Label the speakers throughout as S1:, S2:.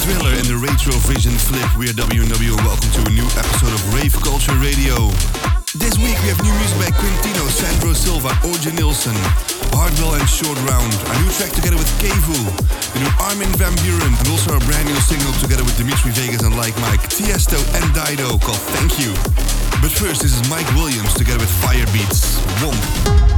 S1: Thriller and the Retro Vision Flip. We are WNW and welcome to a new episode of Rave Culture Radio. This week we have new music by Quintino, Sandro Silva, Orja Nilsson, Hardwell and Short Round, a new track together with Kevu, the new Armin Van Buren, and also a brand new single together with Dimitri Vegas and Like Mike, Tiesto and Dido called Thank You. But first this is Mike Williams together with Firebeats, Womp.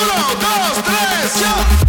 S1: Uno, dos, tres, ya.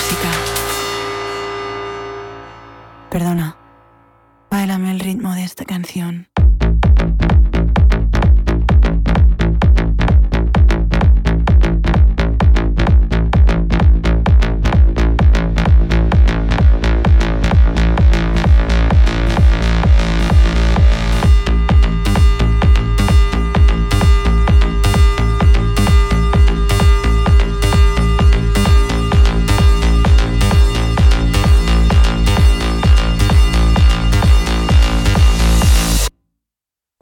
S2: Música. Perdona, bailame el ritmo de esta canción.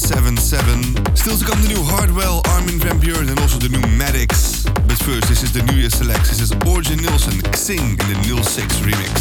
S1: 877. Still to come the new Hardwell, Armin Van Buren, and also the new Maddox. But first, this is the newest select. This is Origin Nilsson, Sing in the 06 remix.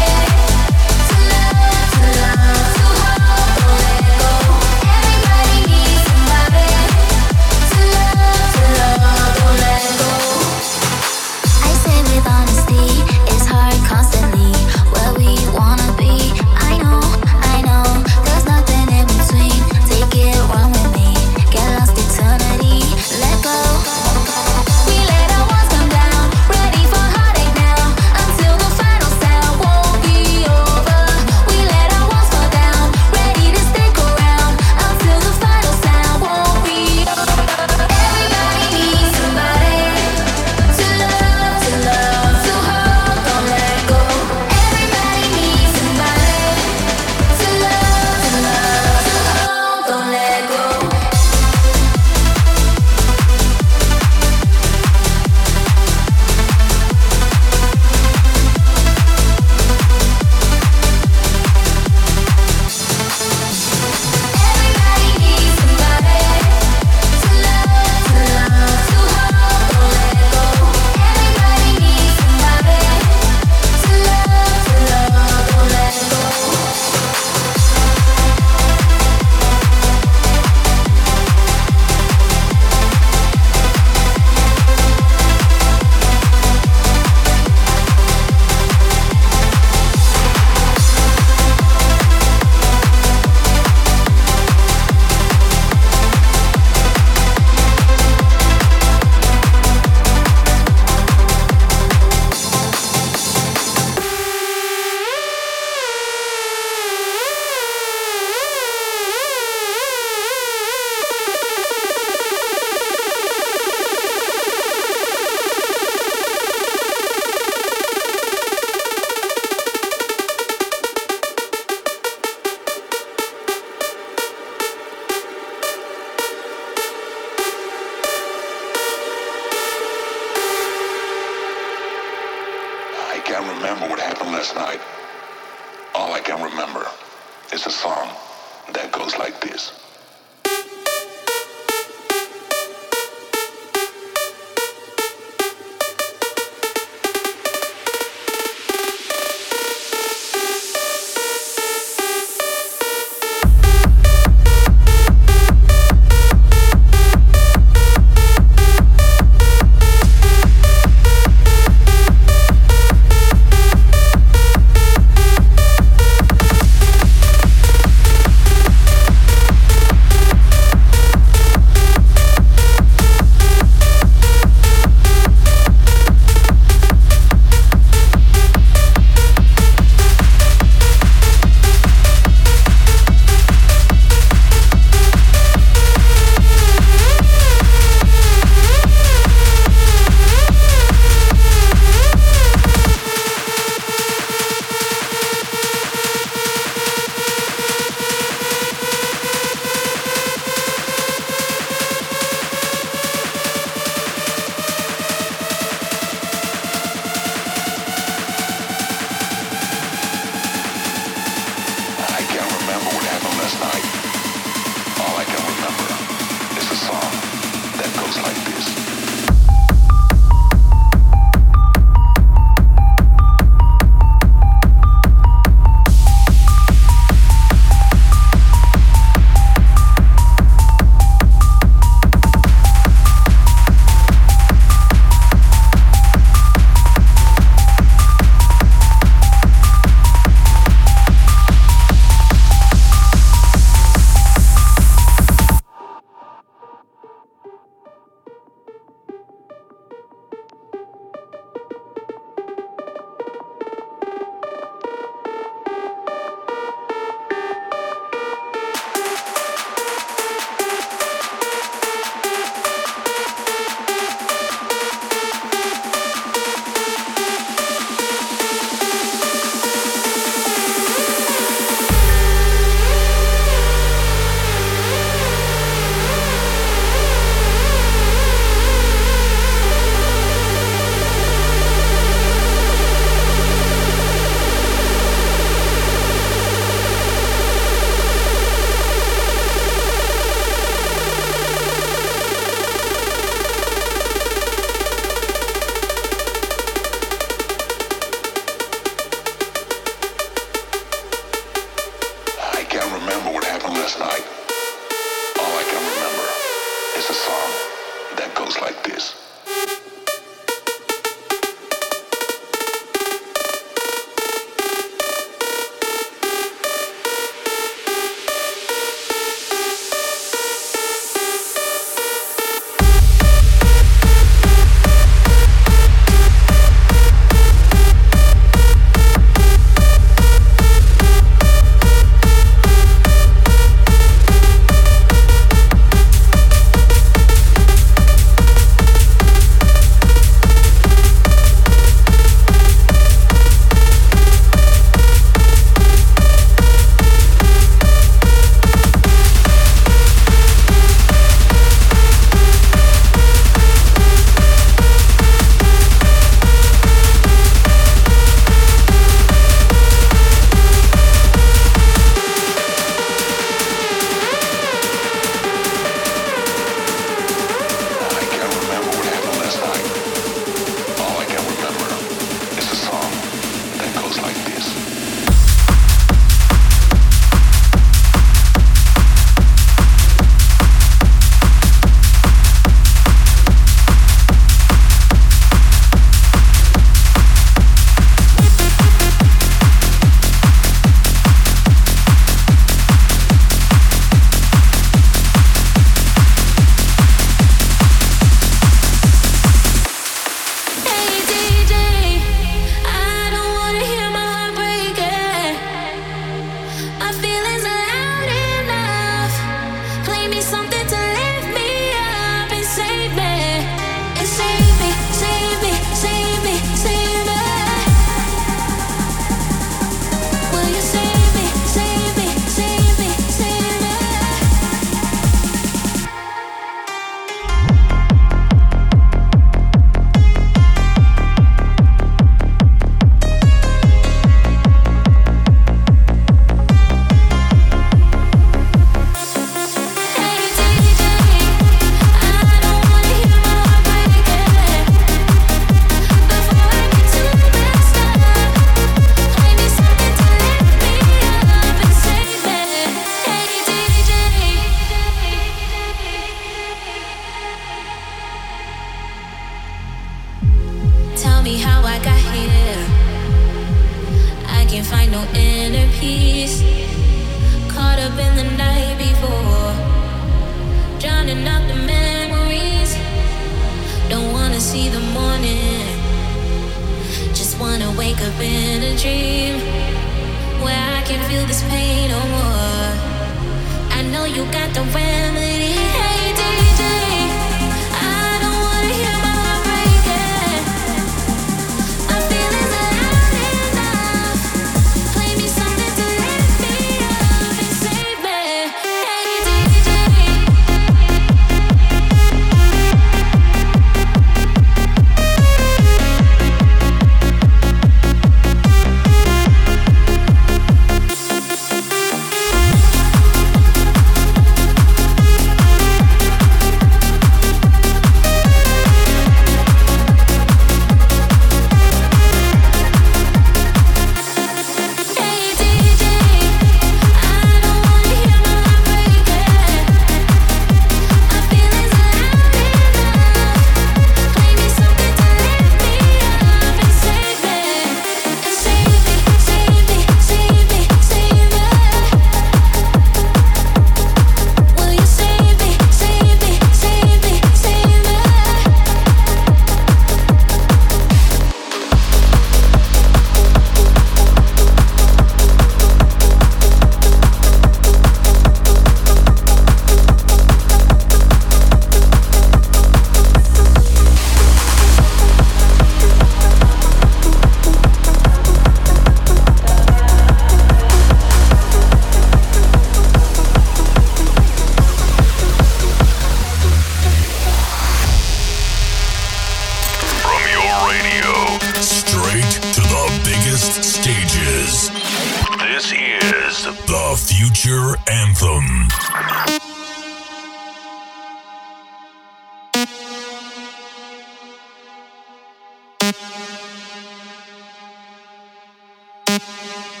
S3: you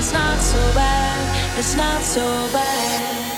S4: it's not so bad, it's not so bad.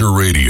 S3: Radio.